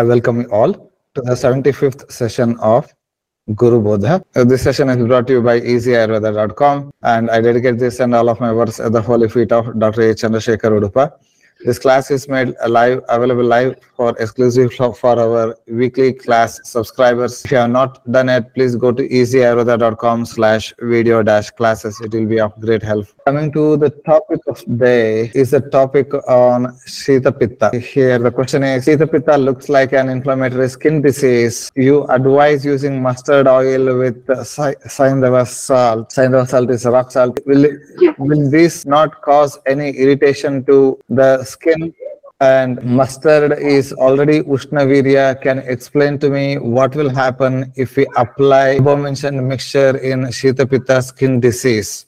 I welcome you all to the 75th session of Guru Bodha. Uh, This session is brought to you by easyayurveda.com and I dedicate this and all of my works at the holy feet of Dr. A. Chandrasekhar Udupa. This class is made live, available live for exclusive for our weekly class subscribers. If you have not done it, please go to easyayurveda.com slash video dash classes. It will be of great help. Coming to the topic of day is the topic on Shita Pitta. Here the question is Shita Pitta looks like an inflammatory skin disease. You advise using mustard oil with uh, Sai- Saindava salt. Saindava salt is rock salt. Will, will this not cause any irritation to the skin? And mustard is already Ushnavirya. Can explain to me what will happen if we apply above mentioned mixture in Shita Pitta skin disease?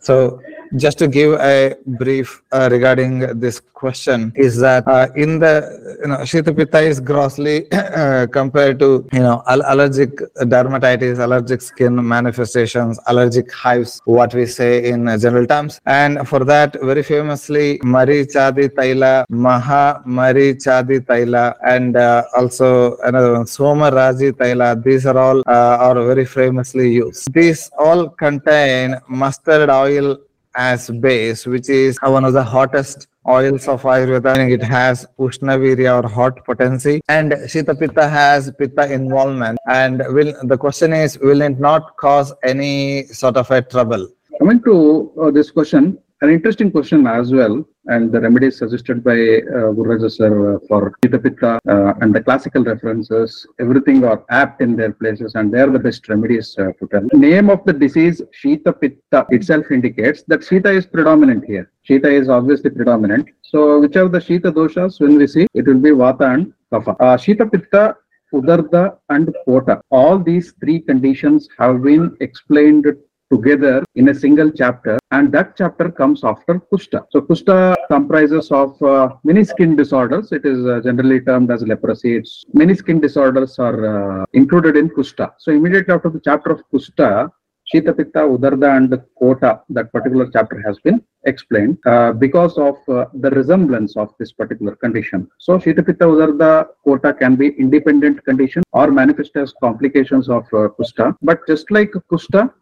So just to give a brief uh, regarding this question is that uh, in the you know is grossly uh, compared to you know al- allergic dermatitis, allergic skin manifestations, allergic hives, what we say in general terms. And for that, very famously, Mari Chadi Taila, Maha Mari Chadi Taila, and uh, also another one, Soma Raji Taila. These are all uh, are very famously used. These all contain mustard oil as base, which is one of the hottest oils of Ayurveda. It has Ushnavirya or hot potency, and Shita Pitta has Pitta involvement. And will the question is, will it not cause any sort of a trouble? Coming to uh, this question, an interesting question as well, and the remedies suggested by uh, sir uh, for Pitta Pitta uh, and the classical references, everything are apt in their places and they are the best remedies uh, to tell. Name of the disease, Shita Pitta itself indicates that Shita is predominant here. Shita is obviously predominant. So which are the Shita doshas when we see, it will be Vata and Kapha. Uh, Shita Pitta Udarda and Kota. All these three conditions have been explained together in a single chapter and that chapter comes after kushta so kushta comprises of uh, many skin disorders it is uh, generally termed as leprosy it's many skin disorders are uh, included in kushta so immediately after the chapter of kushta Shita Pitta, Udarda and Kota, that particular chapter has been explained uh, because of uh, the resemblance of this particular condition. So Shita Pitta, Udarda, Kota can be independent condition or manifest as complications of uh, Kushta. But just like Kushta,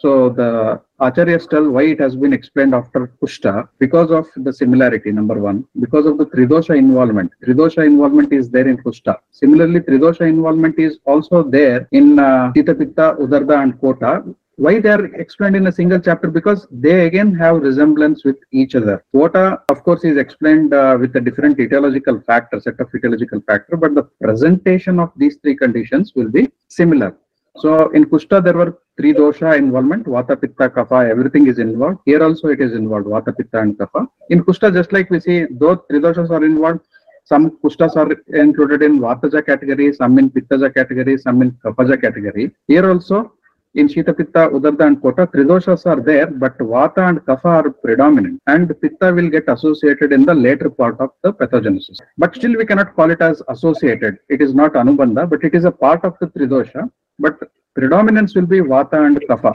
so the Acharyas tell why it has been explained after Kushta because of the similarity, number one, because of the Tridosha involvement. Tridosha involvement is there in Kushta. Similarly, Tridosha involvement is also there in uh, Shita Pitta, Udarda and Kota. Why they are explained in a single chapter? Because they again have resemblance with each other. Kota, of course, is explained uh, with a different etiological factor, set of etiological factor, but the presentation of these three conditions will be similar. So in Kushta, there were three dosha involvement, Vata, Pitta, Kapha, everything is involved. Here also it is involved, Vata, Pitta and Kapha. In Kushta, just like we see, though three doshas are involved, some Kushtas are included in Vataja category, some in Pittaja category, some in Kaphaja category. Here also, in Shita Pitta, Udarda and Kota, Tridoshas are there, but Vata and Kapha are predominant and Pitta will get associated in the later part of the pathogenesis. But still we cannot call it as associated. It is not Anubandha, but it is a part of the Tridosha, but predominance will be Vata and Kapha.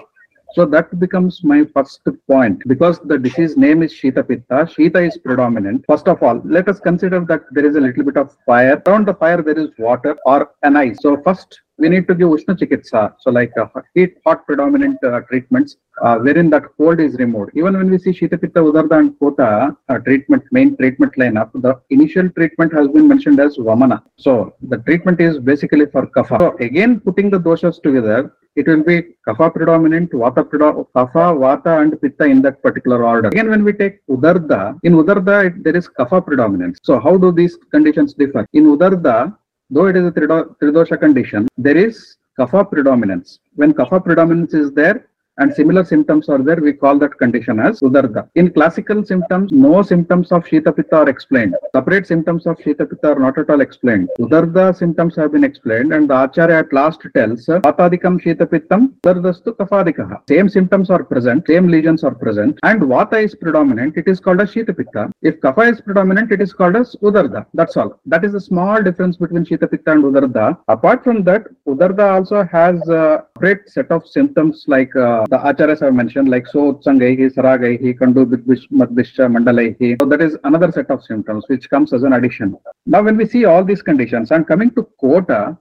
So that becomes my first point because the disease name is Shita Pitta. Shita is predominant. First of all, let us consider that there is a little bit of fire. Around the fire, there is water or an ice. So first, we need to give Ushna Chikitsa. So like uh, heat, hot predominant uh, treatments uh, wherein that cold is removed. Even when we see Shita Pitta, Udarda and Kota uh, treatment, main treatment lineup, the initial treatment has been mentioned as Vamana. So the treatment is basically for Kapha. So again, putting the doshas together, it will be kapha predominant, vata predo- kapha, vata and pitta in that particular order. Again, when we take udarda, in udarda it, there is kapha predominance. So how do these conditions differ? In udarda, though it is a trido- tridosha condition, there is kapha predominance. When kapha predominance is there, and similar symptoms are there, we call that condition as Udarda. In classical symptoms, no symptoms of Shita Pitta are explained. Separate symptoms of Shita Pitta are not at all explained. Udarda symptoms have been explained and the Acharya at last tells Vatadikam Shita Pittam Udardastu Kafadikaha. Same symptoms are present, same lesions are present and Vata is predominant, it is called as Shita Pitta. If Kapha is predominant, it is called as Udarda. That's all. That is a small difference between Shita Pitta and Udarda. Apart from that, Udarda also has a great set of symptoms like uh, the acharyas have mentioned, like so utsangaihi, saragaihi, kandu madvisha mandalaihi. So that is another set of symptoms which comes as an addition. Now, when we see all these conditions and coming to Kota,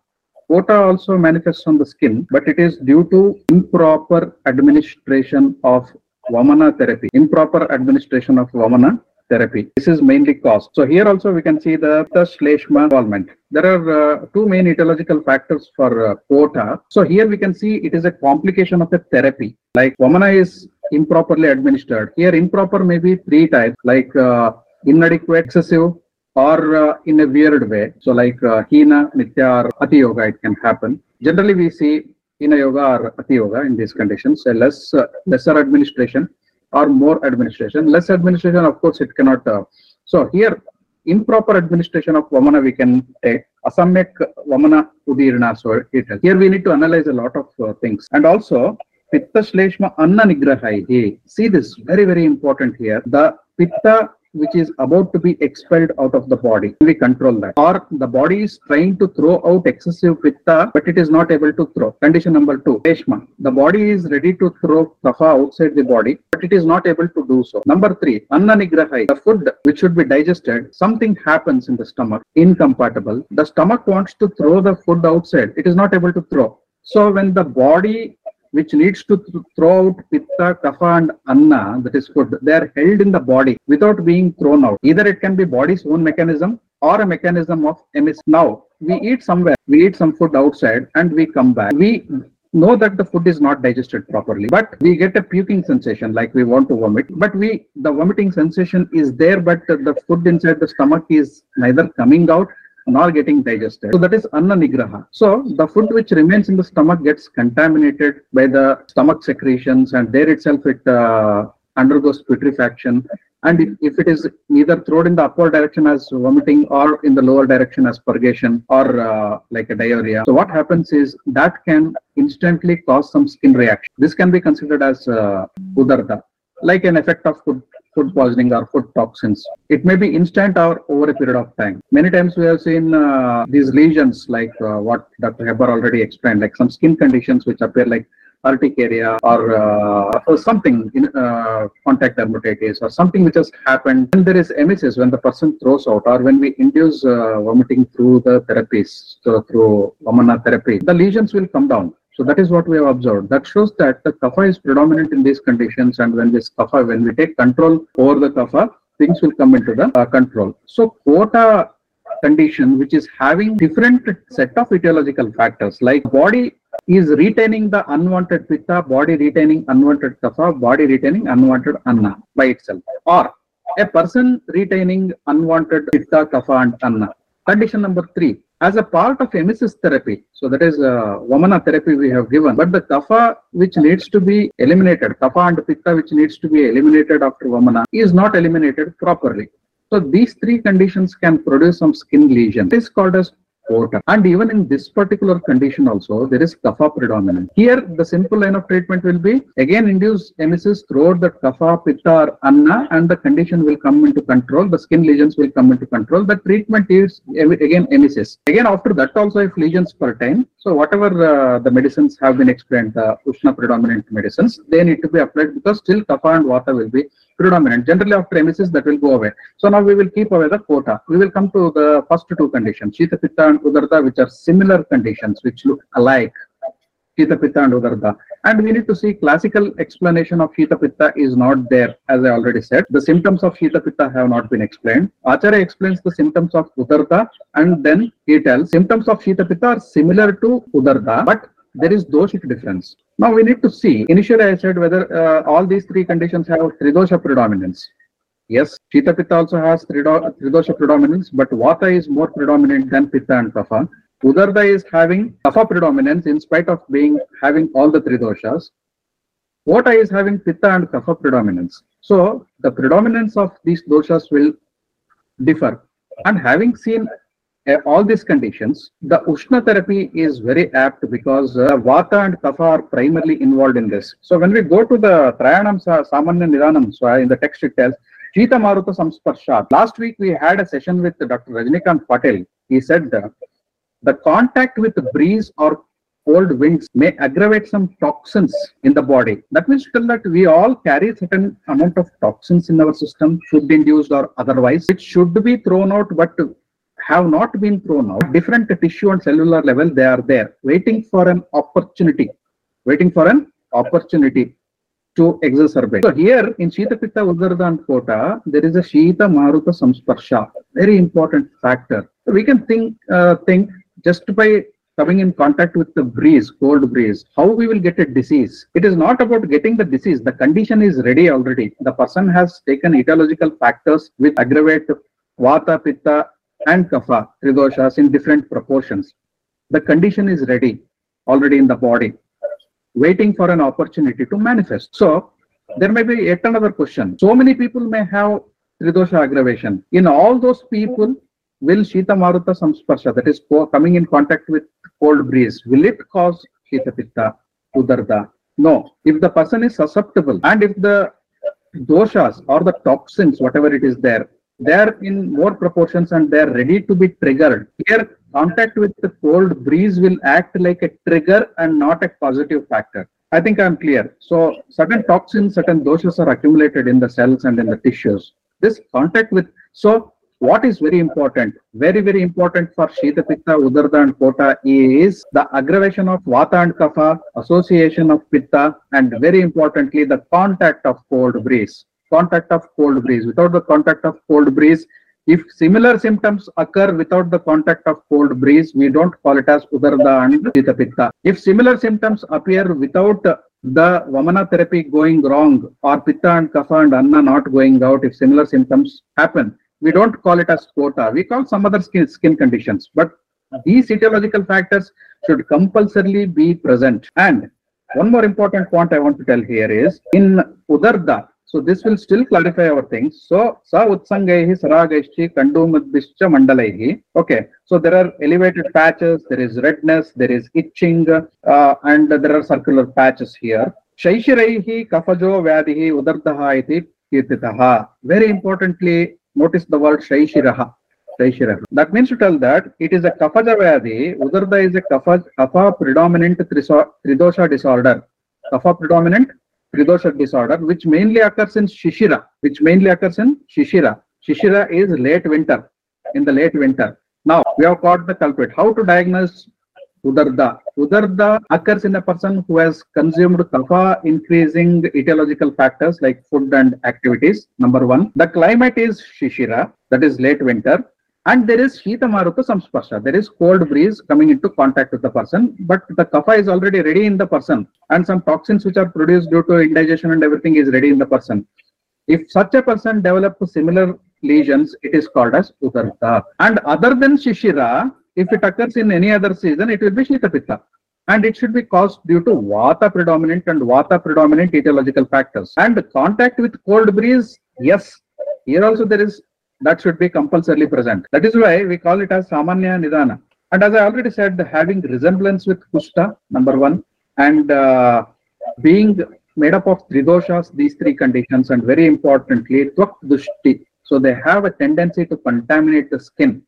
Kota also manifests on the skin, but it is due to improper administration of Vamana therapy, improper administration of Vamana therapy. This is mainly caused. So here also we can see the, the Shleshma involvement. There are uh, two main etiological factors for uh, Kota. So here we can see it is a complication of a therapy. Like Vamana is improperly administered. Here improper may be three types like uh, inadequate, excessive, or uh, in a weird way. So like uh, Hina, Mithya, or Ati Yoga, it can happen. Generally we see Hina Yoga or Ati Yoga in these conditions, a less uh, lesser administration or more administration. Less administration, of course, it cannot. Uh, so here, improper administration of Vamana we can take. Asamyak Vamana Udirna. So it, here we need to analyze a lot of uh, things. And also, Pitta Shleshma Anna Nigrahai. See this, very, very important here. The Pitta which is about to be expelled out of the body. We control that. Or the body is trying to throw out excessive pitta, but it is not able to throw. Condition number two, Shleshma. The body is ready to throw kapha outside the body, but it is not able to do so. Number three, Anna Nigrahai. The food which should be digested, something happens in the stomach, incompatible. The stomach wants to throw the food outside. It is not able to throw. So when the body which needs to th- throw out pitta, kapha, and anna, that is food, they are held in the body without being thrown out. Either it can be body's own mechanism or a mechanism of emis. Now, we eat somewhere, we eat some food outside, and we come back. We know that the food is not digested properly, but we get a puking sensation like we want to vomit. But we, the vomiting sensation is there, but the food inside the stomach is neither coming out nor getting digested. So that is anna nigraha. So the food which remains in the stomach gets contaminated by the stomach secretions and there itself it uh, undergoes putrefaction. And if, if it is either thrown in the upward direction as vomiting or in the lower direction as purgation or uh, like a diarrhea. So what happens is that can instantly cause some skin reaction. This can be considered as uh, udarta, like an effect of food food poisoning or food toxins. It may be instant or over a period of time. Many times we have seen uh, these lesions like uh, what Dr. Hebbar already explained, like some skin conditions which appear like urticaria or, uh, or something in uh, contact dermatitis or something which has happened. When there is emesis, when the person throws out or when we induce uh, vomiting through the therapies, so through Vamana therapy, the lesions will come down. So that is what we have observed. That shows that the kapha is predominant in these conditions, and when this kapha, when we take control over the kapha, things will come into the uh, control. So Kota condition, which is having different set of etiological factors, like body is retaining the unwanted pitta, body retaining unwanted kapha, body retaining unwanted anna by itself, or a person retaining unwanted pitta, kapha, and anna. Condition number three, as a part of emesis therapy. So that is uh, Vamana therapy we have given. But the kapha which needs to be eliminated, kapha and pitta which needs to be eliminated after Vamana is not eliminated properly. So these three conditions can produce some skin lesion. It is called as Kota. And even in this particular condition also, there is kapha predominant. Here, the simple line of treatment will be again induce emesis throughout the kapha, pitta or anna and the condition will come into control. The skin lesions will come into control. The treatment is again emesis. Again, after that also if lesions pertain, so whatever uh, the medicines have been explained, the Ushna predominant medicines, they need to be applied because still kapha and vata will be predominant. Generally, after emesis, that will go away. So now we will keep away the Kota. We will come to the first two conditions, Shita Pitta and Udarta, which are similar conditions, which look alike. Shita Pitta and Udarta. And we need to see classical explanation of Shita Pitta is not there, as I already said. The symptoms of Shita Pitta have not been explained. Acharya explains the symptoms of Udarta and then he tells symptoms of Shita Pitta are similar to Udarta, but there is doshic difference. Now we need to see, initially I said whether uh, all these three conditions have tridosha predominance. Yes, Shita Pitta also has trido- tridosha predominance, but Vata is more predominant than Pitta and Kapha. Udarda is having Kapha predominance in spite of being having all the three doshas. Vata is having Pitta and Kapha predominance. So the predominance of these doshas will differ. And having seen all these conditions, the Ushna therapy is very apt because uh, Vata and Kapha are primarily involved in this. So when we go to the Trayanam Sa- Samanya Nidanam, so in the text it tells, Shita Maruta Samsparshat. Last week we had a session with Dr. Rajnikant Patel. He said uh, the contact with breeze or cold winds may aggravate some toxins in the body. That means tell that we all carry certain amount of toxins in our system, food induced or otherwise. It should be thrown out, but have not been thrown out. Different tissue and cellular level, they are there, waiting for an opportunity, waiting for an opportunity to exacerbate. So here in Shita Pitta Udarda and Kota, there is a Shita Maruta Samsparsha, very important factor. We can think, uh, think just by coming in contact with the breeze, cold breeze, how we will get a disease. It is not about getting the disease. The condition is ready already. The person has taken etiological factors which aggravate Vata, Pitta, and Kapha, Tridoshas in different proportions. The condition is ready already in the body, waiting for an opportunity to manifest. So there may be yet another question. So many people may have Tridosha aggravation. In all those people, will Shita Maruta Samsparsha, that is coming in contact with cold breeze, will it cause Shita Pitta, Udarda? No. If the person is susceptible and if the doshas or the toxins, whatever it is there, they are in more proportions and they are ready to be triggered. Here, contact with the cold breeze will act like a trigger and not a positive factor. I think I'm clear. So, certain toxins, certain doshas are accumulated in the cells and in the tissues. This contact with, so what is very important, very, very important for Shita Pitta, Udarda and Kota is the aggravation of Vata and Kapha, association of Pitta, and very importantly, the contact of cold breeze. Contact of cold breeze. Without the contact of cold breeze, if similar symptoms occur without the contact of cold breeze, we don't call it as Udarda and Shita Pitta. If similar symptoms appear without the Vamana therapy going wrong or Pitta and Kapha and Anna not going out, if similar symptoms happen, we don't call it as Kota. We call some other skin, skin conditions. But these etiological factors should compulsorily be present. And one more important point I want to tell here is in Udarda, so this will still clarify our things. So sa utsangaihi saragaishchi kandumadbhischa mandalaihi. Okay. So there are elevated patches, there is redness, there is itching, uh, and there are circular patches here. Shaishiraihi kafajo vyadihi udardaha iti kirtitaha. Very importantly, notice the word shaishiraha. That means to tell that it is a kafaja vyadi. Udarda is a kapha, kapha predominant triso- tridosha disorder. Kapha predominant Tridosha disorder, which mainly occurs in Shishira, which mainly occurs in Shishira. Shishira is late winter, in the late winter. Now, we have got the culprit. How to diagnose Udarda? Udarda occurs in a person who has consumed kapha increasing etiological factors like food and activities. Number one. The climate is Shishira, that is late winter. And there is Shita Maruta Samsparsha. There is cold breeze coming into contact with the person, but the kapha is already ready in the person. And some toxins which are produced due to indigestion and everything is ready in the person. If such a person develops similar lesions, it is called as Udarta. And other than Shishira, if it occurs in any other season, it will be Shita Pitta. And it should be caused due to Vata predominant and Vata predominant etiological factors. And contact with cold breeze, yes. Here also there is that should be compulsorily present. That is why we call it as Samanya Nidana. And as I already said, having resemblance with Kushta, number one, and uh, being made up of Tridoshas, these three conditions, and very importantly, Dushti. So they have a tendency to contaminate the skin,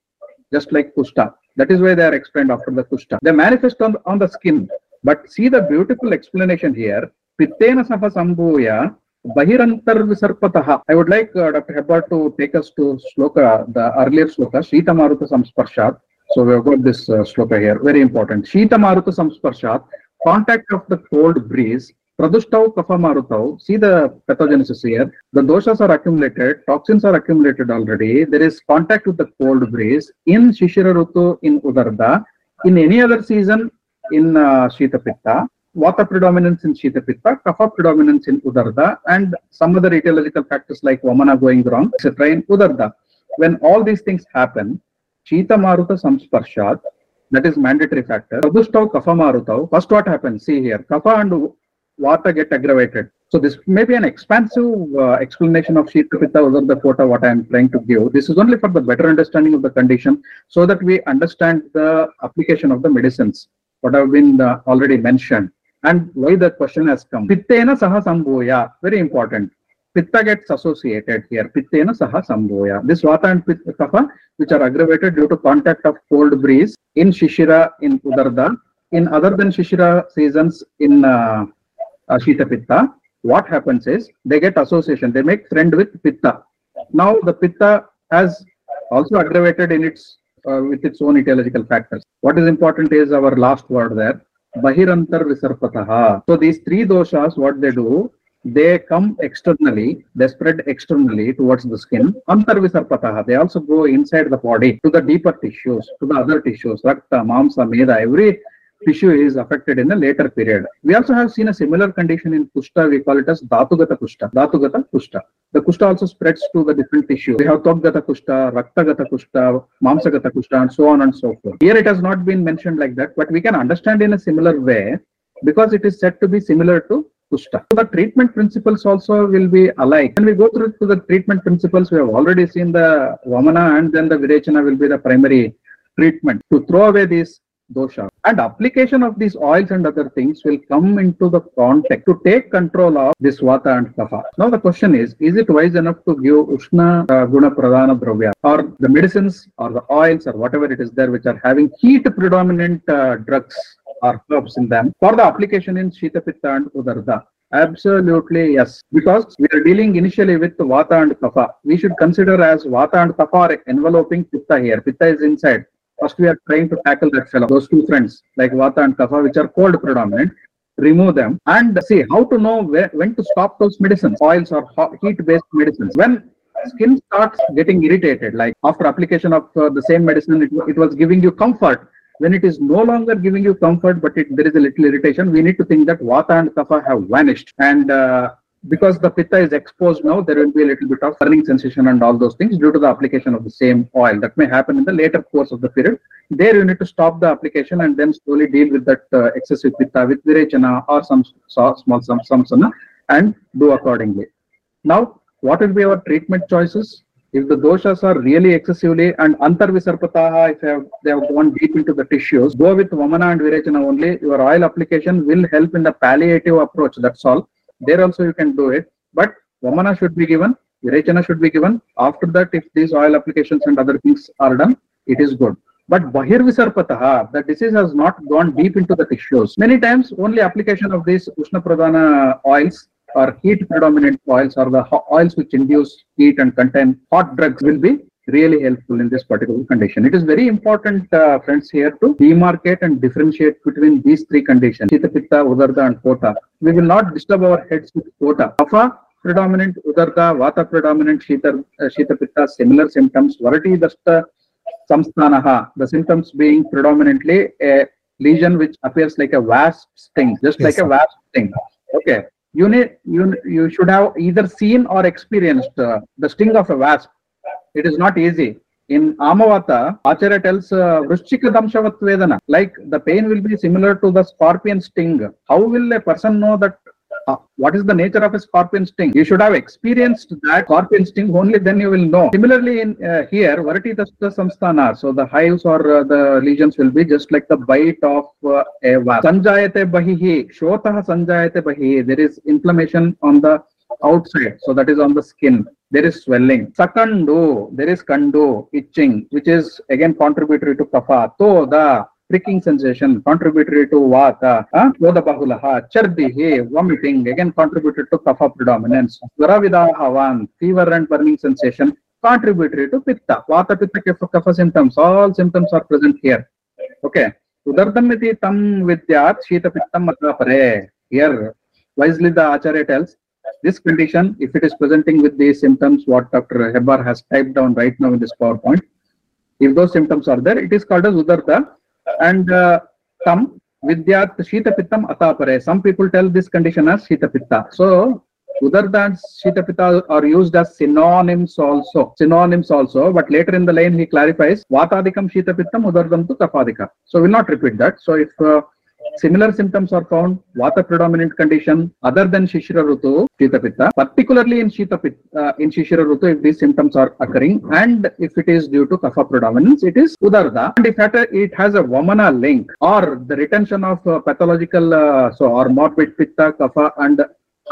just like Kushta. That is why they are explained after the Kushta. They manifest on, on the skin. But see the beautiful explanation here. Pittena sambhuya Bahirantar Visarpataha. I would like uh, Dr. Hebbar to take us to Sloka, the earlier Sloka, Shita Maruta Samsparshat. So we have got this uh, Sloka here, very important. Shita Maruta Samsparshat, contact of the cold breeze, Pradushtav Kapha Marutau. See the pathogenesis here. The doshas are accumulated, toxins are accumulated already. There is contact with the cold breeze in Shishira Rutu in Udarda. In any other season in uh, Shita Pitta, Vata predominance in Shita Pitta, Kapha predominance in Udarda, and some other etiological factors like Vamana going wrong, etc. in Udarda. When all these things happen, Shita Maruta Samsparshat, that is mandatory factor. Pradushtav Kapha Marutav, first what happens? See here, Kapha and Vata get aggravated. So this may be an expansive uh, explanation of Shita Pitta Udarda Kota, what I am trying to give. This is only for the better understanding of the condition so that we understand the application of the medicines, what have been uh, already mentioned and why the question has come. Pittena saha sambhoya, very important. Pitta gets associated here. Pittena saha sambhoya. This Vata and Pitta kapha, which are aggravated due to contact of cold breeze in Shishira in Udarda, in other than Shishira seasons in uh, uh, Shita Pitta, what happens is they get association, they make friend with Pitta. Now the Pitta has also aggravated in its uh, with its own etiological factors. What is important is our last word there, Bahirantar Visarpataha. So these three doshas, what they do, they come externally, they spread externally towards the skin. Antar Visarpataha, they also go inside the body to the deeper tissues, to the other tissues, Rakta, Mamsa, Meda, every tissue is affected in the later period. We also have seen a similar condition in Kushta. We call it as Dhatugata Kushta. Dhatugata Kushta. The Kushta also spreads to the different tissues. We have Twakgata Kushta, Raktagata Kushta, Mamsagata Kushta, and so on and so forth. Here it has not been mentioned like that, but we can understand in a similar way because it is said to be similar to Kushta. So the treatment principles also will be alike. When we go through to the treatment principles, we have already seen the Vamana and then the Virechana will be the primary treatment to throw away these dosha. And application of these oils and other things will come into the context to take control of this vata and kapha. Now the question is, is it wise enough to give ushna uh, guna pradana dravya or the medicines or the oils or whatever it is there which are having heat predominant uh, drugs or herbs in them for the application in Shita Pitta and Udarda? Absolutely yes. Because we are dealing initially with Vata and Kapha. We should consider as Vata and Kapha are enveloping Pitta here. Pitta is inside. First, we are trying to tackle that fellow, those two friends like Vata and Kapha, which are cold predominant. Remove them and see how to know where, when to stop those medicines, oils or heat-based medicines. When skin starts getting irritated, like after application of uh, the same medicine, it, it was giving you comfort. When it is no longer giving you comfort, but it, there is a little irritation, we need to think that Vata and Kapha have vanished. And uh, because the pitta is exposed now, there will be a little bit of burning sensation and all those things due to the application of the same oil. That may happen in the later course of the period. There you need to stop the application and then slowly deal with that uh, excessive pitta with virechana or some so, small some samsana and do accordingly. Now, what will be our treatment choices? If the doshas are really excessively and antarvisarpataha, if they have, they have gone deep into the tissues, go with vamana and virechana only. Your oil application will help in the palliative approach. That's all there also you can do it. But vamana should be given virechana should be given. After that if these oil applications and other things are done it is good. But bahir visarpataha the disease has not gone deep into the tissues. Many times only application of these ushna oils or heat predominant oils or the oils which induce heat and contain hot drugs will be really helpful in this particular condition. It is very important, uh, friends, here to demarcate and differentiate between these three conditions, Shita, Pitta, Udarda and Kota. We will not disturb our heads with Kota. Kapha predominant, Udarda, Vata predominant, Shita, uh, Shita Pitta, similar symptoms, Varati Dasta Samsthanaha, the symptoms being predominantly a lesion which appears like a wasp sting, just Yes, like sir. a wasp sting. Okay. You need you you should have either seen or experienced uh, the sting of a wasp it is not easy. In Amavata, Acharya tells uh, Vedana, like the pain will be similar to the scorpion sting. How will a person know that uh, what is the nature of a scorpion sting? You should have experienced that scorpion sting, only then you will know. Similarly, in uh, here, Varati Dasta Samsthana, so the hives or uh, the lesions will be just like the bite of uh, a wasp. Sanjayate Bahihi, Shotah Sanjayate Bahihi, there is inflammation on the outside, so that is on the skin there is swelling. Sakandu, there is kandu, itching, which is again contributory to kapha. Toda, pricking sensation, contributory to vata. Uh, Toda bahulaha, chardihi, vomiting, again contributed to kapha predominance. Svaravidahavan, fever and burning sensation, contributory to pitta. Vata, pitta, kapha, symptoms, all symptoms are present here. Okay. Udardamiti tam vidyat, shita pittam matapare. Here, wisely the Acharya tells, this condition, if it is presenting with these symptoms, what Dr. Hebbar has typed down right now in this PowerPoint, if those symptoms are there, it is called as Udarta and uh, tam vidyat Shita Pittam Atapare. Some people tell this condition as Shita Pitta. So, Udarta and Shita Pitta are used as synonyms also. Synonyms also, but later in the line he clarifies Vatadikam Shita Pittam Udardam to Kapadika. So, we'll not repeat that. So, if uh, similar symptoms are found, Vata predominant condition other than Shishira Rutu, Shita Pitta, particularly in Shita Pitta, uh, in Shishira Rutu, if these symptoms are occurring and if it is due to Kapha predominance, it is Udarda. And if it, it has a Vamana link or the retention of uh, pathological, uh, so or morbid Pitta, Kapha and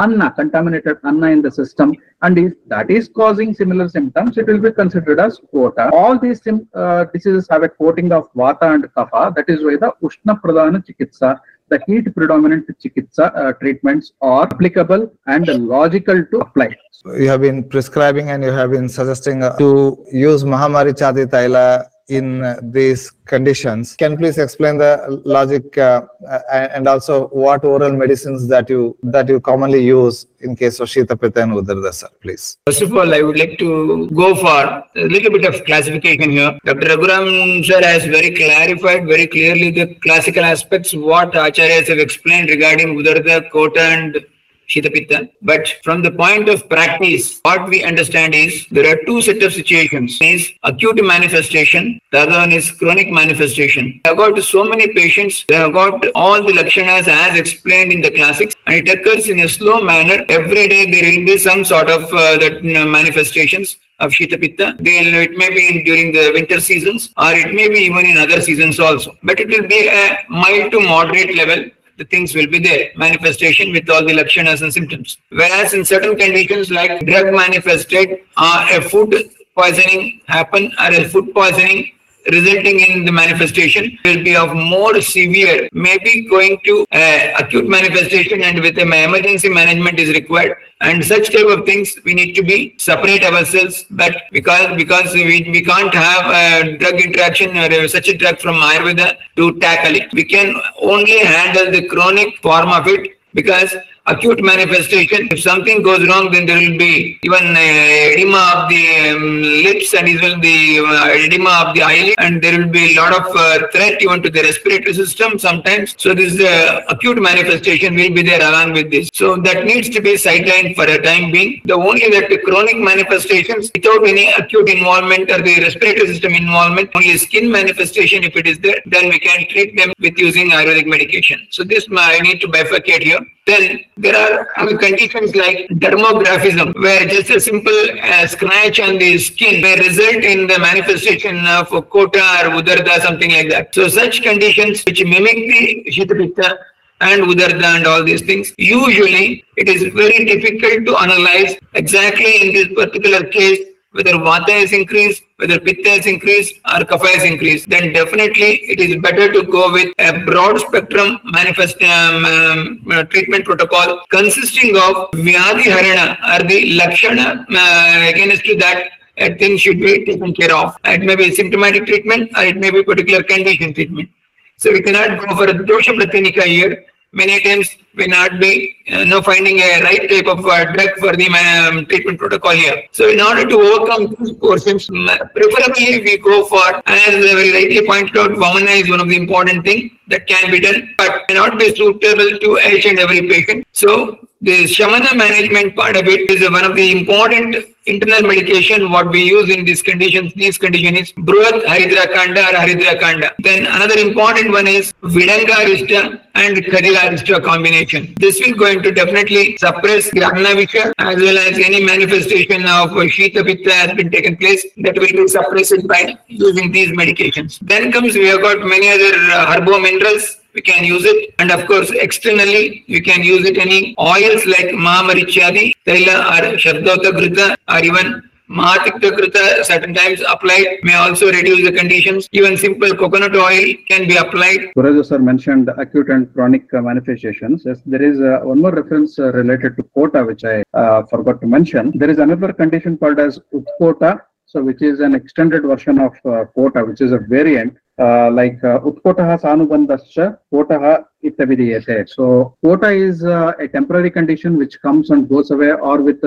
anna, contaminated anna in the system. And if that is causing similar symptoms, it will be considered as Kota. All these uh, diseases have a coating of vata and kapha. That is why the Ushna Pradhana Chikitsa, the heat predominant chikitsa uh, treatments are applicable and logical to apply. You have been prescribing and you have been suggesting uh, to use Mahamarichadi Taila in uh, these conditions. Can please explain the logic uh, uh, and also what oral medicines that you that you commonly use in case of Shita Pitta and Udardasa, please? First of all, I would like to go for a little bit of classification here. Dr. Raghuram sir has very clarified very clearly the classical aspects what Acharyas have explained regarding Udarda, Kota and Shitapitta. But from the point of practice, what we understand is there are two set of situations. One is acute manifestation, the other one is chronic manifestation. I have got so many patients, they have got all the lakshanas as explained in the classics, and it occurs in a slow manner. Every day there will be some sort of uh, that you know, manifestations of Shita Pitta. It may be during the winter seasons or it may be even in other seasons also. But it will be a mild to moderate level. The things will be there, manifestation with all the lakshanas and symptoms. Whereas in certain conditions like drug manifested, uh, a food poisoning happen or a food poisoning resulting in the manifestation will be of more severe, maybe going to uh, acute manifestation and with an emergency management is required. And such type of things we need to be separate ourselves. But because because we, we can't have a drug interaction or such a drug from Ayurveda to tackle it. We can only handle the chronic form of it because acute manifestation. If something goes wrong, then there will be even edema of the um, lips and even the uh, edema of the eyelid, and there will be a lot of uh, threat even to the respiratory system sometimes. So this uh, acute manifestation will be there along with this. So that needs to be sidelined for a time being. The only that the chronic manifestations without any acute involvement or the respiratory system involvement, only skin manifestation if it is there, then we can treat them with using Ayurvedic medication. So this I need to bifurcate here. Then there are conditions like dermographism, where just a simple uh, scratch on the skin may result in the manifestation of kota or udarda, something like that. So such conditions which mimic the shitapitta and udarda and all these things, usually it is very difficult to analyze exactly in this particular case whether vata is increased, whether pitta is increased or kapha is increased, then definitely it is better to go with a broad spectrum manifest um, um, uh, treatment protocol consisting of vyadhi harana or the lakshana uh, against to that a thing should be taken care of. It may be symptomatic treatment or it may be particular condition treatment. So we cannot go for a dosha pratinika here. Many times we not be uh, no finding a right type of uh, drug for the um, treatment protocol here. So in order to overcome these portions, preferably we go for, as very rightly pointed out, Vamana is one of the important things that can be done, but cannot be suitable to each and every patient. So the Shamana management part of it is one of the important internal medication what we use in these conditions. These conditions is Bruhat Haridra Kanda or Haridra Kanda. Then another important one is Vidanga Arista and Khadira Arista combination. This will going to definitely suppress Grahanavisha as well as any manifestation of Shita Pitta has been taken place that will be suppressed by using these medications. Then comes we have got many other uh, herbo minerals we can use it and of course externally we can use it any oils like Mahamarichadi, Taila or Shabdota Grita or even Mahatikta Ghrita certain times applied may also reduce the conditions. Even simple coconut oil can be applied. Gururaja sir mentioned acute and chronic uh, manifestations. Yes, there is uh, one more reference uh, related to kota which I uh, forgot to mention. There is another condition called as utkota, so which is an extended version of uh, kota, which is a variant. Like utkotaha sanubandhascha kotaha ittavidiyate. So kota is a temporary condition which comes and goes away or with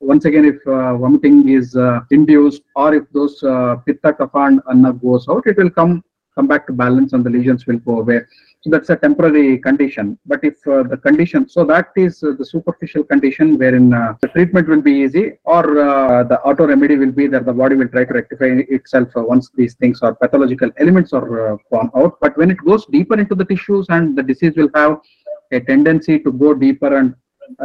once again if vomiting is induced or if those pitta kapha and anna goes out it will come come back to balance and the lesions will go away so that's a temporary condition. But if uh, the condition so that is uh, the superficial condition wherein uh, the treatment will be easy or uh, the auto remedy will be that the body will try to rectify itself uh, once these things or pathological elements are uh, gone out. But when it goes deeper into the tissues and the disease will have a tendency to go deeper and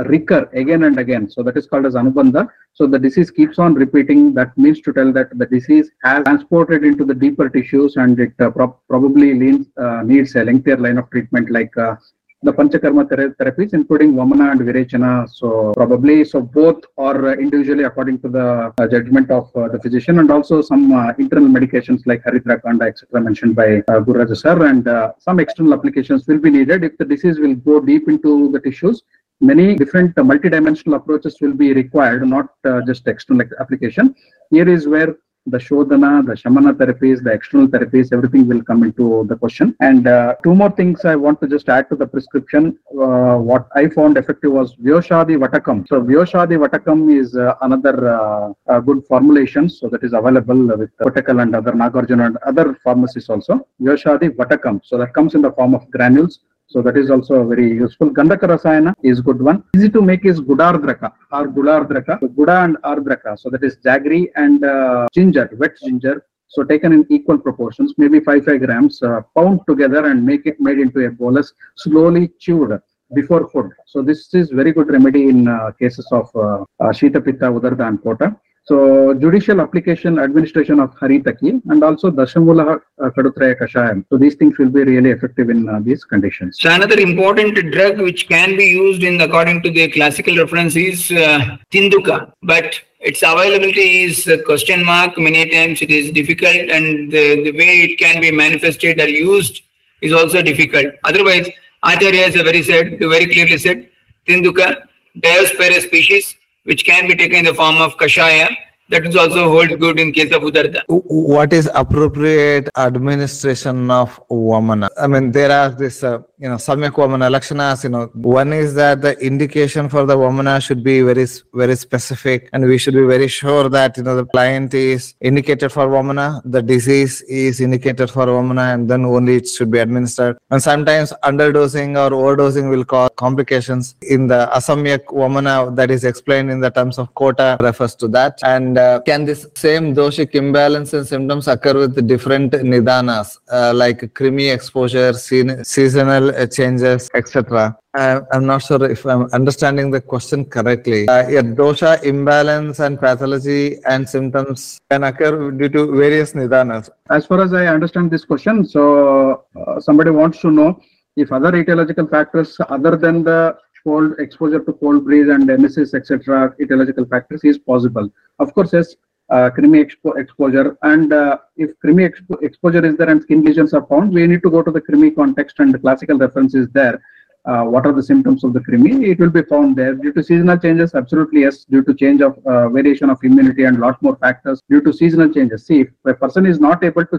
recur again and again. So that is called as anubandha. So the disease keeps on repeating. That means to tell that the disease has transported into the deeper tissues and it uh, prob- probably leans, uh, needs a lengthier line of treatment like uh, the Panchakarma thera- therapies, including Vamana and Virechana. So probably, so both are uh, individually according to the uh, judgment of uh, the physician and also some uh, internal medications like Haritrakanda, etc. mentioned by uh, Gururaja sir and uh, some external applications will be needed if the disease will go deep into the tissues. Many different uh, multidimensional approaches will be required, not uh, just external application. Here is where the Shodhana, the Shamana therapies, the external therapies, everything will come into the question. And uh, two more things I want to just add to the prescription. Uh, what I found effective was Vyoshadi Vatakam. So Vyoshadi Vatakam is uh, another uh, good formulation. So that is available with Kottakkal and other Nagarjuna and other pharmacies also. Vyoshadi Vatakam. So that comes in the form of granules. So that is also a very useful. Gandhaka Rasayana is good one. Easy to make is Gudardraka or Gulardraka. So Guda and Ardraka. So that is jaggery and uh, ginger, wet ginger. So taken in equal proportions, maybe 5 5 grams, uh, pound together and make it made into a bolus, slowly chewed before food. So this is very good remedy in uh, cases of uh, uh, Shita Pitta, Udarda and Kota. So judicial application, administration of Haritaki and also Dashamula uh, Katutraya Kashayam. So these things will be really effective in uh, these conditions. So another important drug which can be used in according to the classical reference is uh, Tinduka, but its availability is a question mark. Many times it is difficult, and the, the way it can be manifested or used is also difficult. Otherwise, Acharya has very said, very clearly said, Tinduka, Diospyros species, which can be taken in the form of Kashaya. That is also holds good in case of Udarda. what is appropriate administration of Vamana? I mean, there are this, uh, you know, Samyak Lakshanas, you know, one is that the indication for the Vamana should be very, very specific and we should be very sure that, you know, the client is indicated for Vamana, the disease is indicated for Vamana and then only it should be administered. And sometimes underdosing or overdosing will cause complications. In the Asamyak Vamana that is explained in the terms of Kota refers to that. And uh, can this same doshic imbalance and symptoms occur with different nidanas uh, like krimi exposure, seasonal uh, changes, etc.? Uh, I'm not sure if I'm understanding the question correctly. Uh, yeah, dosha imbalance and pathology and symptoms can occur due to various nidanas. As far as I understand this question, so uh, somebody wants to know if other etiological factors other than the cold exposure to cold breeze and emesis, etc., etiological factors is possible. Of course, yes, uh, krimi expo- exposure, and uh, if krimi expo- exposure is there and skin lesions are found, we need to go to the krimi context and the classical reference is there. Uh, what are the symptoms of the krimi? It will be found there due to seasonal changes. Absolutely yes. Due to change of uh, variation of immunity and lot more factors due to seasonal changes. See, if a person is not able to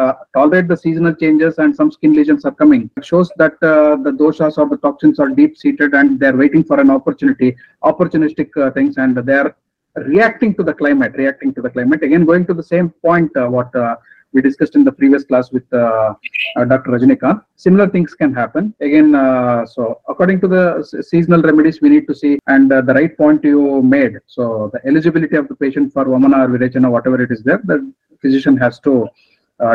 uh, tolerate the seasonal changes and some skin lesions are coming, it shows that uh, the doshas or the toxins are deep seated and they're waiting for an opportunity, opportunistic things, and they're reacting to the climate, reacting to the climate. Again, going to the same point, uh, what uh, we discussed in the previous class with uh, uh, Dr. Rajnikant. Similar things can happen. Again, uh, so according to the seasonal remedies, we need to see, and uh, the right point you made. So the eligibility of the patient for Vamana or Virechana, whatever it is there, the physician has to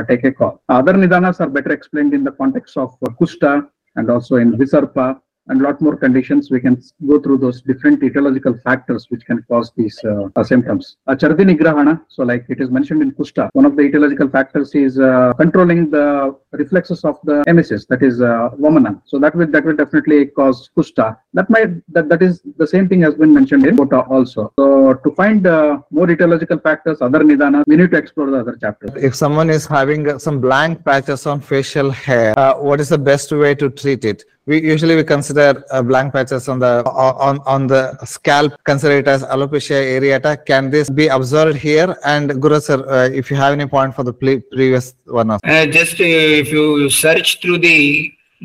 take a call. Other nidanas are better explained in the context of Kushta and also in Visarpa and lot more conditions. We can go through those different etiological factors which can cause these uh, uh, symptoms. Uh, Nigrahana, so like it is mentioned in Kushta, one of the etiological factors is uh, controlling the reflexes of the emesis, that is uh, Vamana. So that will that will definitely cause Kushta. That might that, that is the same thing has been mentioned in Kota also. So to find uh, more etiological factors, other nidana, we need to explore the other chapters. If someone is having uh, some blank patches on facial hair, uh, what is the best way to treat it? We usually we consider uh, blank patches on the on on the scalp, consider it as alopecia areata. Can this be observed here? And Guru sir, uh, if you have any point for the pre- previous one, of- Uh, just uh, if you search through the,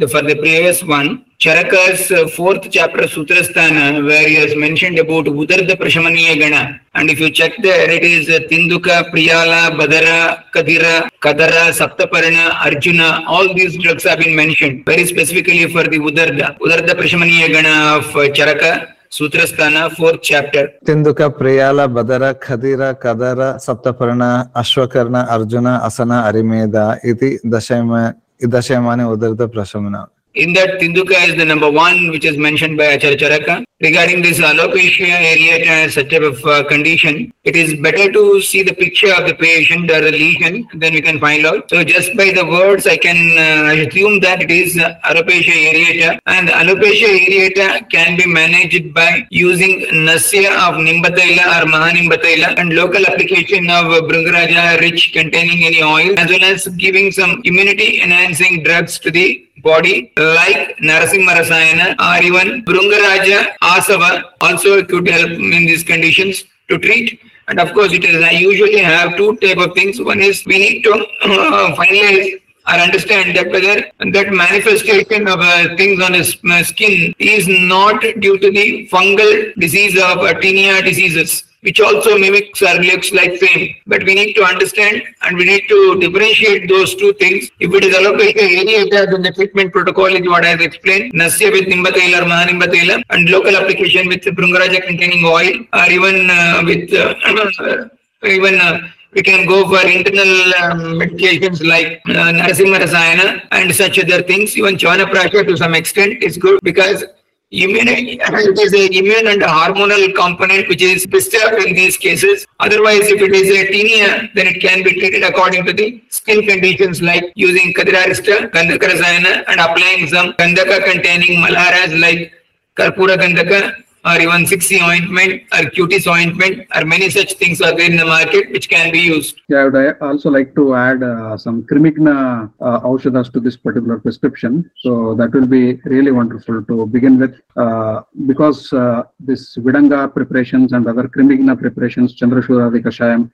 the for the previous one, Charaka's uh, fourth chapter Sutrasthana, where he has mentioned about Udarda Prashamaniya Gana. And if you check there, it is uh, Tinduka, Priyala, Badara, Kadira, Kadara, Saptaparana, Arjuna. All these drugs have been mentioned very specifically for the Udarda. Udarda Prashamaniya Gana of uh, Charaka, Sutrasthana, fourth chapter. Tinduka, Priyala, Badara, Khadira, Kadara, Saptaparana, Ashwakarna, Arjuna, Asana, Arimeda, iti dashayama, dashayamani udarda prashamana. In that, Tinduka is the number one, which is mentioned by Acharya Charaka. Regarding this alopecia areata as such type of uh, condition, it is better to see the picture of the patient or the lesion, then we can find out. So just by the words, I can uh, assume that it is uh, alopecia areata, and alopecia areata can be managed by using nasya of Nimbataila or Mahanimbathaila and local application of Bhringaraja rich containing any oil, as well as giving some immunity enhancing drugs to the body like Narasimha Rasayana or even Brungaraja Asava also could help in these conditions to treat. And of course, it is I usually have two type of things. One is we need to uh, finalize or understand that whether that manifestation of uh, things on his uh, skin is not due to the fungal disease of uh, tinea diseases which also mimics or looks like same. But we need to understand and we need to differentiate those two things. If it is alopecia areata, then the treatment protocol is what I have explained. Nasya with Nimbathaila or Mahanimbathaila and local application with Brungaraja containing oil or even uh, with uh, even uh, we can go for internal um, medications like uh, Narasimha Rasayana and such other things. Even Chawanaprasha to some extent is good because immunity it is an immune and a hormonal component which is disturbed in these cases. Otherwise, if it is a tinea, then it can be treated according to the skin conditions like using Khadirarishta, Gandhaka Rasayana and applying some Gandhaka containing malaharas like Karpura Gandhaka or even 6C ointment or cutis ointment or many such things are there in the market which can be used. Yeah, I would uh, also like to add uh, some Krimigna uh, Aushadas to this particular prescription. So that will be really wonderful to begin with uh, because uh, this Vidanga preparations and other Krimigna preparations, Chandrashuradi Kashayam,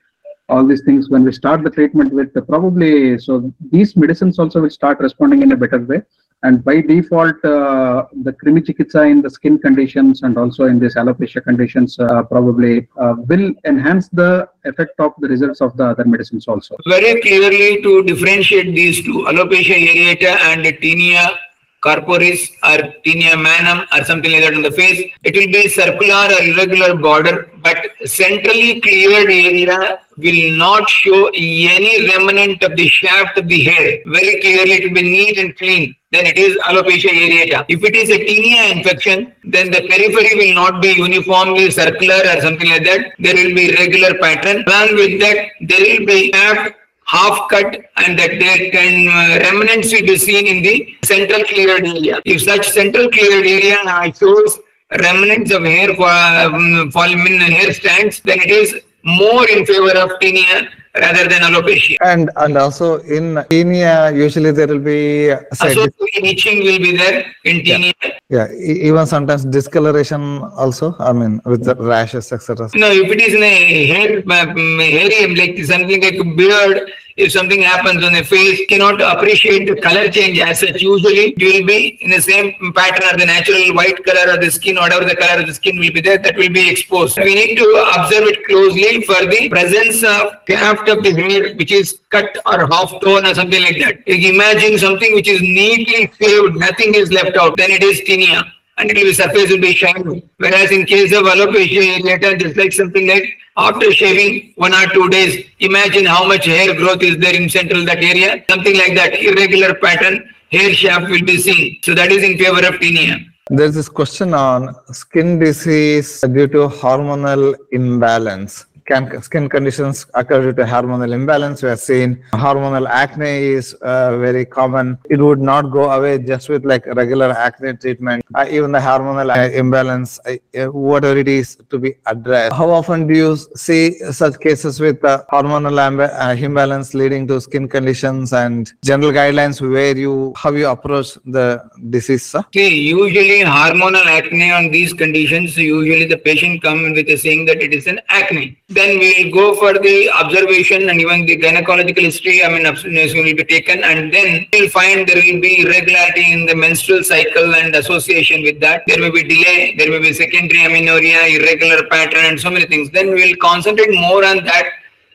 all these things when we start the treatment with uh, probably so these medicines also will start responding in a better way and by default uh, the krimi chikitsa in the skin conditions and also in this alopecia conditions uh, probably uh, will enhance the effect of the results of the other medicines also. Very clearly to differentiate these two, alopecia areata and tinea corporis or tinea manum or something like that on the face, it will be circular or irregular border, but centrally cleared area will not show any remnant of the shaft of the hair. Very clearly, it will be neat and clean. Then it is alopecia areata. If it is a tinea infection, then the periphery will not be uniformly circular or something like that. There will be regular pattern. Along with that, there will be shaft half cut and that there can uh, remnants will be seen in the central cleared area. If such central cleared area shows remnants of hair um, falling in hair stands, then it is more in favor of tinea rather than alopecia. And and also in tinea, usually there will be Associated itching will be there in tinea. yeah, e- even sometimes discoloration also. I mean, with the rashes, etc. No, if it is in a hair, um, hairy, like something like a beard, if something happens on the face, cannot appreciate the color change as such. Usually, it will be in the same pattern or the natural white color of the skin, whatever the color of the skin will be there, that will be exposed. We need to observe it closely for the presence of shaft of the hair, which is cut or half tone or something like that. Imagine something which is neatly shaved, nothing is left out, then it is tinea and will surface will be shiny. Whereas in case of alopecia areata, just like something like after shaving one or two days, imagine how much hair growth is there in central that area. Something like that, irregular pattern, hair shaft will be seen. So that is in favor of tinea. There's this question on skin disease due to hormonal imbalance. Can skin conditions occur due to hormonal imbalance? We have seen hormonal acne is uh, very common. It would not go away just with like regular acne treatment. Uh, even the hormonal imbalance, uh, uh, whatever it is to be addressed. How often do you see such cases with uh, hormonal amb- uh, imbalance leading to skin conditions and general guidelines where you how you approach the disease? Sir? See, usually hormonal acne on these conditions, usually the patient comes with a saying that it is an acne. Then we will go for the observation and even the gynecological history, I mean, observation will be taken and then we'll find there will be irregularity in the menstrual cycle and association with that. There may be delay, there may be secondary amenorrhea, irregular pattern and so many things. Then we'll concentrate more on that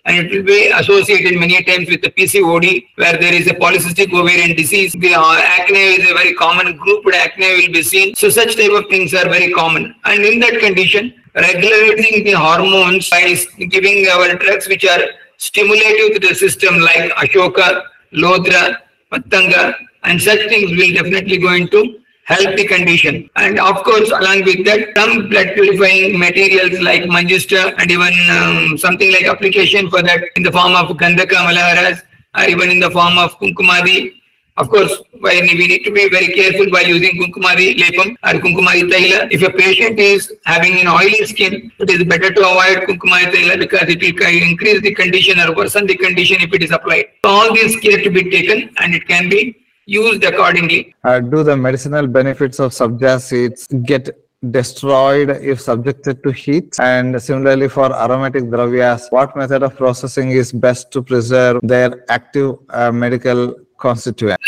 and it will be associated many times with the PCOD, where there is a polycystic ovarian disease. The uh, acne is a very common group, acne will be seen. So such type of things are very common. And in that condition, regulating the hormones by giving our drugs which are stimulative to the system like Ashoka, Lodhra, Patanga and such things will definitely going to help the condition. And of course, along with that, some blood purifying materials like Manjishta and even um, something like application for that in the form of Gandhaka Malaharas or even in the form of Kunkumadi. Of course, we need to be very careful while using Kunkumadi Lepam or Kunkumadi Taila. If a patient is having an oily skin, it is better to avoid Kunkumadi Taila because it will increase the condition or worsen the condition if it is applied. So all these care to be taken and it can be used accordingly. Uh, do the medicinal benefits of sabja seeds get destroyed if subjected to heat? And similarly for aromatic dravyas, what method of processing is best to preserve their active uh, medical constituent?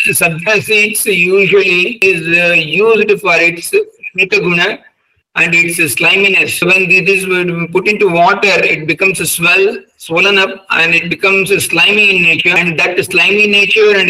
Seeds usually is uh, used for its guna and its sliminess. When this is put into water, it becomes a swell, swollen up, and it becomes slimy in nature. And that slimy nature and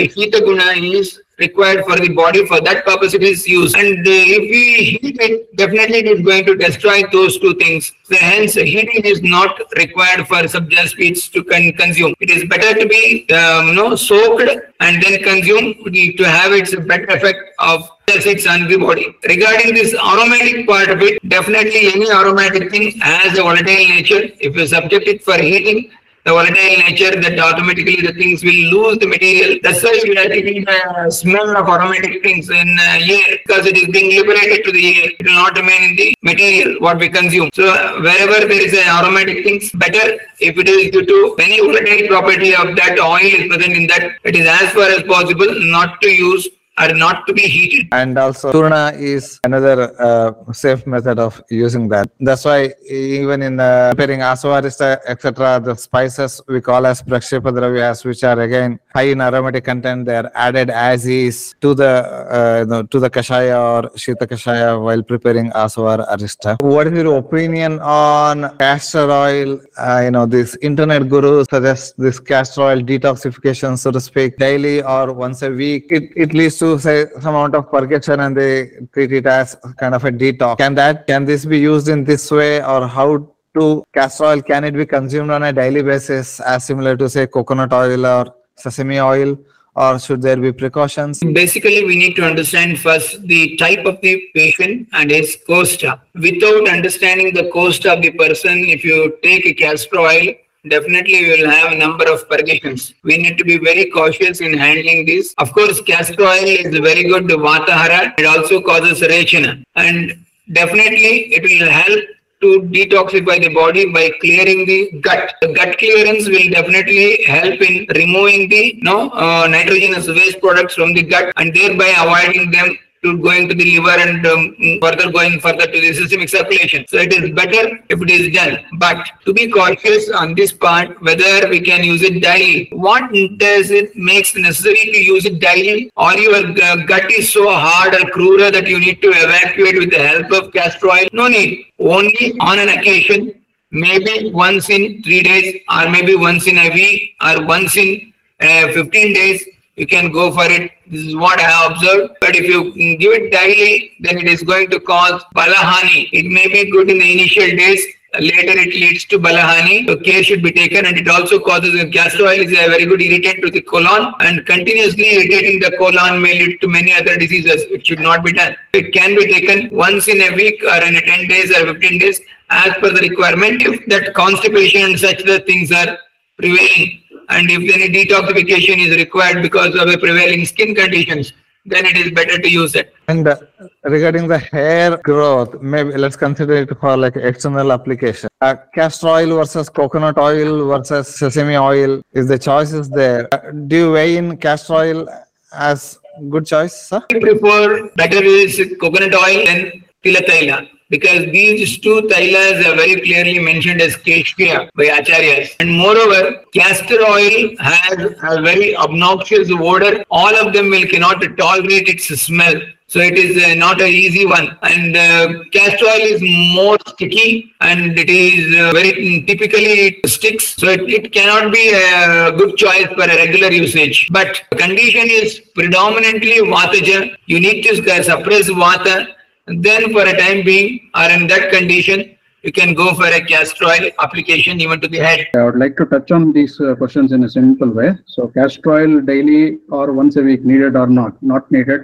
guna is required for the body. For that purpose, it is used. And uh, if we heat it, definitely it is going to destroy those two things. So hence, heating is not required for sabja seeds to con- consume. It is better to be, um, you know, soaked and then consumed to have its better effect of acids on the body. Regarding this aromatic part of it, definitely any aromatic thing has a volatile nature. If you subject it for heating, the volatile nature that automatically the things will lose the material. That's why we are taking the smell of aromatic things in uh, air because it is being liberated to the air. It will not remain in the material what we consume. So wherever there is an aromatic things, better if it is due to any volatile property of that oil is present in that, it is as far as possible not to use are not to be heated. And also, Churna is another uh, safe method of using that. That's why even in uh, preparing aswarista, etc., the spices we call as prakshepadravyas, which are again high in aromatic content, they are added as is to the uh, you know, to the kashaya or shita kashaya while preparing aswar arista. What is your opinion on castor oil? Uh, you know, this internet guru suggests this castor oil detoxification, so to speak, daily or once a week. It, it leads to say some amount of purgation and they treat it as kind of a detox. Can that can this be used in this way or how to castor oil can it be consumed on a daily basis as similar to say coconut oil or sesame oil or should there be precautions? Basically, we need to understand first the type of the patient and his koshta. Without understanding the koshta of the person, if you take a castor oil, definitely we will have a number of purgations. We need to be very cautious in handling this. Of course, castor oil is very good to vatahara. It also causes rechana. And definitely it will help to detoxify the body by clearing the gut. The gut clearance will definitely help in removing the no uh, nitrogenous waste products from the gut and thereby avoiding them to going to the liver and um, further going further to the systemic circulation. So it is better if it is done. But to be cautious on this part, whether we can use it daily. What does it makes necessary to use it daily? Or your uh, gut is so hard or cruel that you need to evacuate with the help of castor oil? No need. Only on an occasion, maybe once in three days, or maybe once in a week, or once in uh, 15 days, you can go for it. This is what I have observed. But if you give it daily, then it is going to cause balahani. It may be good in the initial days. Later it leads to balahani. So care should be taken and it also causes castor oil is a very good irritant to the colon and continuously irritating the colon may lead to many other diseases. It should not be done. It can be taken once in a week or in a 10 days or 15 days as per the requirement. If that constipation and such the things are prevailing and if any detoxification is required because of a prevailing skin conditions, then it is better to use it. And uh, regarding the hair growth, maybe let's consider it for like external application. Uh, castor oil versus coconut oil versus sesame oil is the choice is there. Uh, do you weigh in castor oil as good choice, sir? I prefer better is coconut oil than tila because these two tailas are very clearly mentioned as keshya by acharyas. And moreover, castor oil has a very obnoxious odor. All of them will cannot tolerate its smell. So it is uh, not an easy one. And uh, castor oil is more sticky and it is uh, very typically it sticks. So it, it cannot be a good choice for a regular usage. But condition is predominantly vataja. You need to suppress vata then for a time being or in that condition you can go for a castor oil application even to the head. I would like to touch on these uh, questions in a simple way. So castor oil daily or once a week needed or not? Not needed.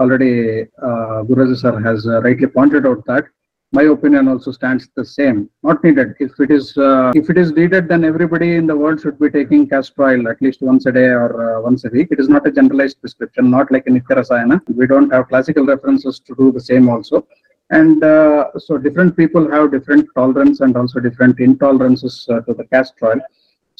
Already uh, Guru sir has uh, rightly pointed out that my opinion also stands the same. Not needed. If it is uh, if it is needed, then everybody in the world should be taking castor oil at least once a day or uh, once a week. It is not a generalized prescription, not like in Nitya We don't have classical references to do the same also. And uh, so different people have different tolerance and also different intolerances uh, to the castor oil.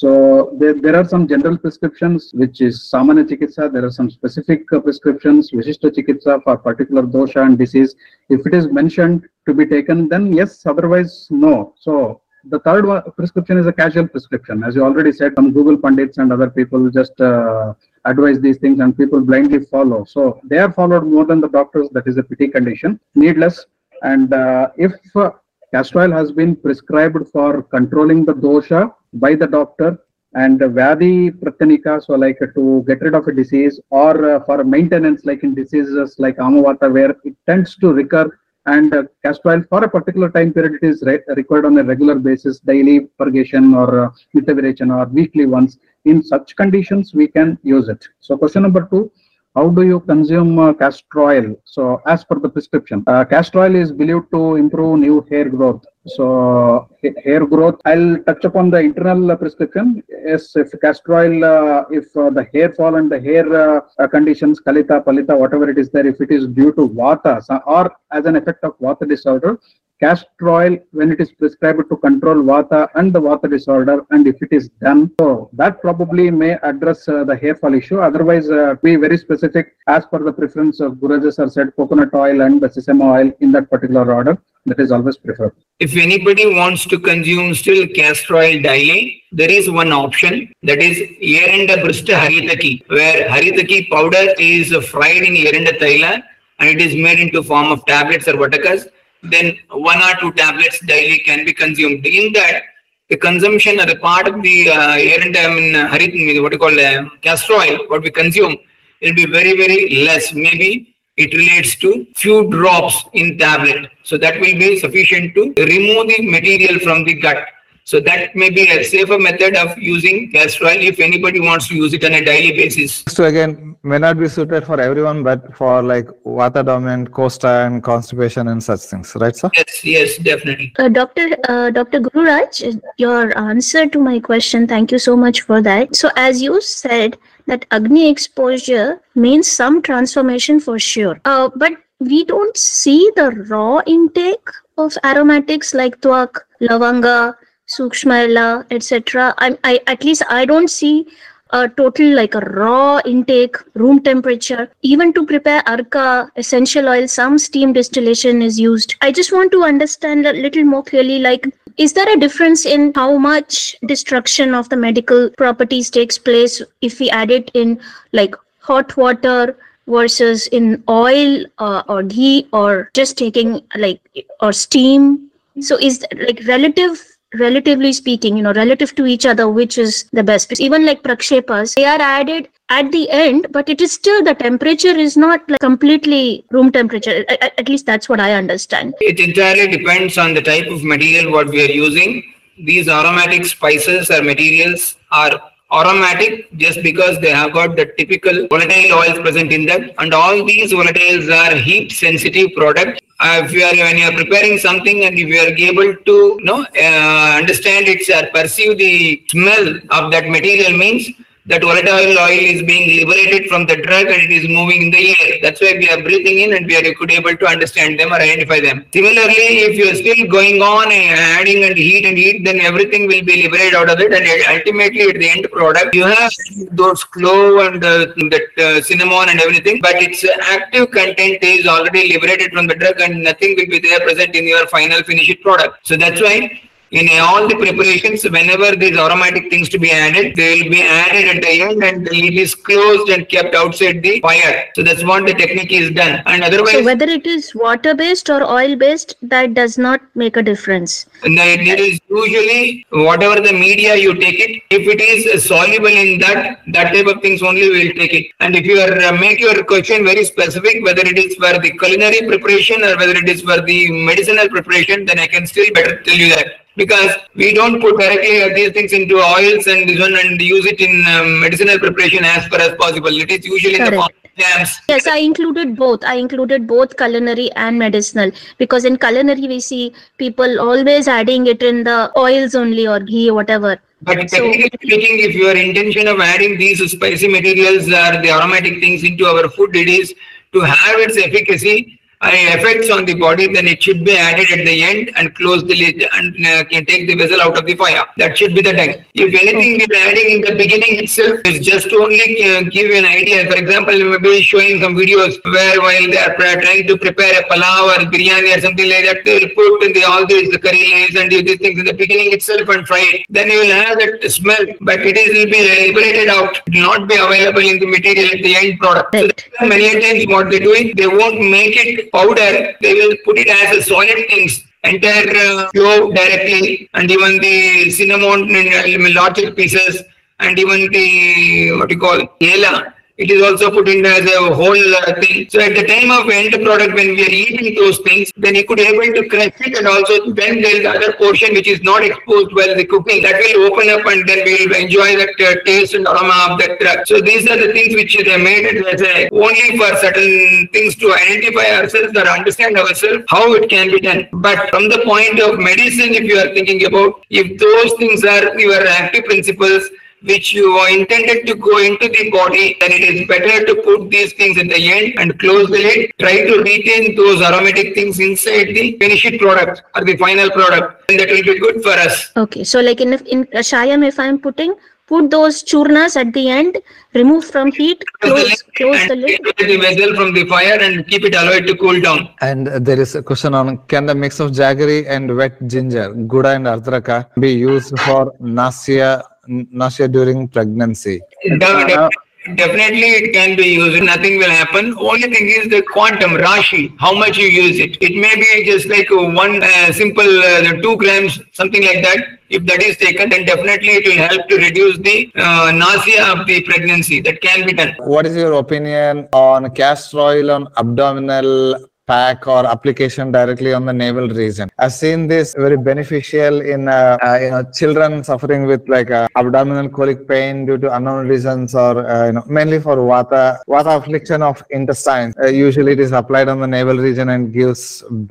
So there, there are some general prescriptions, which is Samanya Chikitsa. There are some specific uh, prescriptions, Vishishta Chikitsa for particular dosha and disease. If it is mentioned to be taken, then yes, otherwise no. So the third one, prescription is a casual prescription. As you already said, some Google pundits and other people just uh, advise these things and people blindly follow. So they are followed more than the doctors. That is a pity condition. Needless. And uh, if uh, castor oil has been prescribed for controlling the dosha by the doctor and Vyadhi Pratyanika, so like to get rid of a disease or uh, for maintenance, like in diseases like Amavata, where it tends to recur and uh, castor oil for a particular time period, it is re required on a regular basis, daily purgation or uh, or weekly once. In such conditions, we can use it. So question number two, how do you consume uh, castor oil? So as per the prescription, uh, castor oil is believed to improve new hair growth. So hair growth, I'll touch upon the internal uh, prescription. Yes, if castor oil, uh, if uh, the hair fall and the hair uh, conditions, kalita, palita, whatever it is there, if it is due to vata or as an effect of vata disorder, castor oil when it is prescribed to control vata and the vata disorder and if it is done so that probably may address uh, the hair fall issue. Otherwise uh, be very specific as per the preference of Gururaja's sir said coconut oil and the sesame oil in that particular order. That is always preferred. If anybody wants to consume still castor oil daily there is one option. That is Yerenda Brista Haritaki where Haritaki powder is fried in Yerenda Taila and it is made into form of tablets or vatakas then one or two tablets daily can be consumed. In that, the consumption or the part of the uh, air and I mean, harit, what you call uh, castor oil, what we consume, will be very, very less. Maybe it relates to few drops in tablet. So that will be sufficient to remove the material from the gut. So that may be a safer method of using castor oil if anybody wants to use it on a daily basis. So again, may not be suited for everyone, but for like vata dominant, koshta and constipation and such things, right, sir? Yes, yes, definitely. Uh, Doctor uh, Dr. Gururaj, your answer to my question, thank you so much for that. So as you said, that Agni exposure means some transformation for sure. Uh, but we don't see the raw intake of aromatics like twak, lavanga, Sukshma etc. I, I at least I don't see a total like a raw intake, room temperature. Even to prepare arka essential oil, some steam distillation is used. I just want to understand a little more clearly. Like, is there a difference in how much destruction of the medical properties takes place if we add it in like hot water? versus in oil uh, or ghee or just taking like or steam so is like relative relatively speaking, you know, relative to each other, which is the best. Even like prakshepas, they are added at the end, but it is still the temperature is not like completely room temperature. At, at least that's what I understand. It entirely depends on the type of material what we are using. These aromatic spices or materials are aromatic just because they have got the typical volatile oils present in them. And all these volatiles are heat sensitive products uh, if you are when you are preparing something and if you are able to you know uh, understand it or perceive the smell of that material means that volatile oil is being liberated from the drug and it is moving in the air. That's why we are breathing in and we are able to understand them or identify them. Similarly, if you are still going on and adding and heat and heat, then everything will be liberated out of it and ultimately at the end product, you have those clove and uh, that uh, cinnamon and everything, but its active content is already liberated from the drug and nothing will be there present in your final finished product. So that's why In all the preparations, whenever these aromatic things to be added, they will be added at the end and it is closed and kept outside the fire. So that's what the technique is done. And So whether it is water based or oil based, that does not make a difference. No, it it is usually whatever the media you take it. If it is soluble in that, that type of things only we will take it. And if you are uh, make your question very specific, whether it is for the culinary preparation or whether it is for the medicinal preparation, then I can still better tell you that. Because we don't put directly these things into oils and this one and use it in um, medicinal preparation as far as possible. It is usually in the Correct. form jams. Yes, I included both. I included both culinary and medicinal because in culinary we see people always adding it in the oils only or ghee or whatever. But So- technically speaking, if your intention of adding these spicy materials or the aromatic things into our food, it is to have its efficacy effects on the body, then it should be added at the end and close the lid and uh, can take the vessel out of the fire. That should be the time. If anything is adding in the beginning itself, it's just to only uh, give you an idea. For example, we may be showing some videos where while they are trying to prepare a palav or biryani or something like that, they will put in the all these the curry leaves and these things in the beginning itself and fry it. Then you will have that smell, but it is will be liberated out, it will not be available in the material at the end product. So many times what they do is they won't make it powder, they will put it as a solid things. Entire uh, directly, and even the cinnamon in uh, larger pieces, and even the what you call yela. It is also put in as a whole uh, thing. So at the time of end product, when we are eating those things, then you could able to crush it, and also then there is other portion which is not exposed while the cooking. That will open up, and then we will enjoy that uh, taste and aroma of that drug. So these are the things which they made it as a only for certain things to identify ourselves or understand ourselves how it can be done. But from the point of medicine, if you are thinking about if those things are your active principles which you are intended to go into the body, then it is better to put these things at the end and close the lid. Try to retain those aromatic things inside the finished product or the final product, and that will be good for us. Okay, so like in in kashayam, if I'm putting, put those churnas at the end, remove from heat, close close the lid. take the vessel from the fire and keep it allowed to cool down. And there is a question on can the mix of jaggery and wet ginger, guda and ardraka be used for nausea, nausea during pregnancy? De- de- Definitely it can be used, nothing will happen. Only thing is the quantum, Rashi, how much you use it. It may be just like one uh, simple uh, the two grams, something like that. If that is taken, then definitely it will help to reduce the uh, nausea of the pregnancy. That can be done. What is your opinion on castor oil on abdominal pack or application directly on the navel region? I've seen this very beneficial in uh, uh, you know children suffering with like uh, abdominal colic pain due to unknown reasons or uh, you know mainly for vata vata affliction of intestines. Uh, usually it is applied on the navel region and gives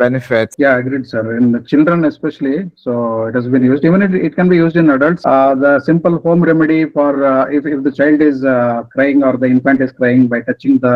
benefits. Yeah, agreed, sir. In the children especially, so it has been used. Even it, it can be used in adults. Uh, the simple home remedy for if, if the child is crying or the infant is crying by touching the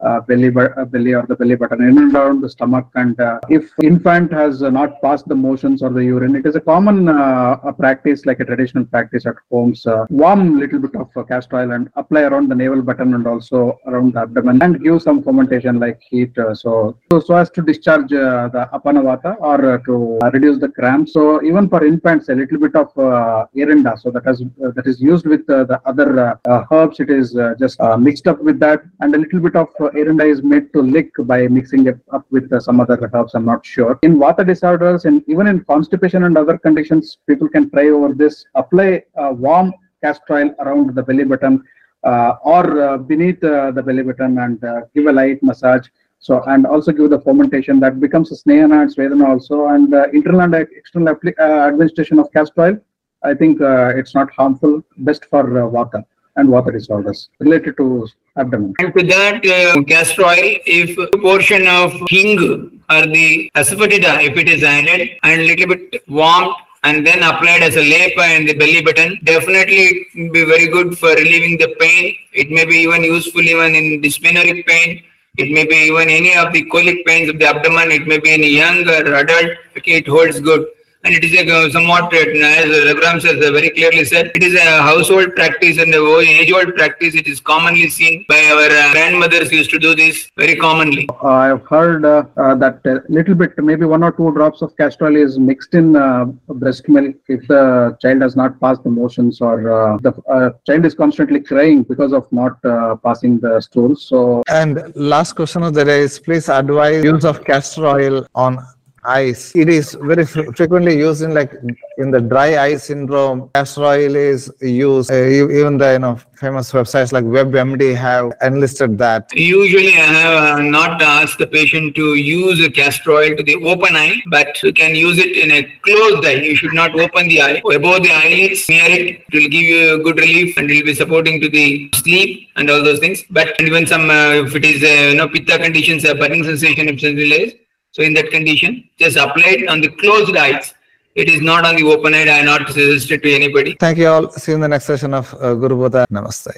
uh, belly, uh, belly or the belly button in and around the stomach. And uh, if infant has uh, not passed the motions or the urine, it is a common uh, a practice, like a traditional practice at homes. Warm little bit of castor oil and apply around the navel button and also around the abdomen and give some fermentation like heat. So, so, so as to discharge the apanavata or to reduce the cramps. So even for infants, a little bit of uh, erinda. So that has that is used with the other herbs. It is just mixed up with that, and a little bit of uh, is made to lick by mixing it up with uh, some other herbs. I'm not sure. In water disorders and even in constipation and other conditions, people can try over this. Apply uh, warm castor oil around the belly button uh, or uh, beneath uh, the belly button and give a light massage. So and also give the fermentation that becomes a snehana and svedana also and internal and external administration of castor oil. I think it's not harmful, best for vata and water disorders related to abdomen. And to that uh, castor oil, if a portion of hing or the asafoetida, if it is added and little bit warmed and then applied as a lepa in the belly button, definitely it will be very good for relieving the pain. It may be even useful even in dyspneic pain. It may be even any of the colic pains of the abdomen. It may be in a young or adult. Okay, it holds good. And it is a uh, somewhat, uh, as Raghuram has uh, very clearly said, it is a household practice and a age-old practice. It is commonly seen by our uh, grandmothers used to do this very commonly. I've heard uh, uh, that a little bit, maybe one or two drops of castor oil is mixed in uh, breast milk if the child has not passed the motions or uh, the uh, child is constantly crying because of not uh, passing the stools. So And last question of the day is please advise use of castor oil on eyes. It is very fre- frequently used in like in the dry eye syndrome. Castor oil is used. Uh, even the you know famous websites like WebMD have enlisted that. Usually, I have uh, not asked the patient to use a castor oil to the open eye, but you can use it in a closed eye. You should not open the eye. Above the eyelids, near it, it will give you a good relief and it will be supporting to the sleep and all those things. But even some, uh, if it is, uh, you know, pitta conditions, uh, burning sensation, if delays. So in that condition, just apply it on the closed eyes. It is not on the open eye. I not suggested to anybody. Thank you all. See you in the next session of uh, Guru Bodha. Namaste.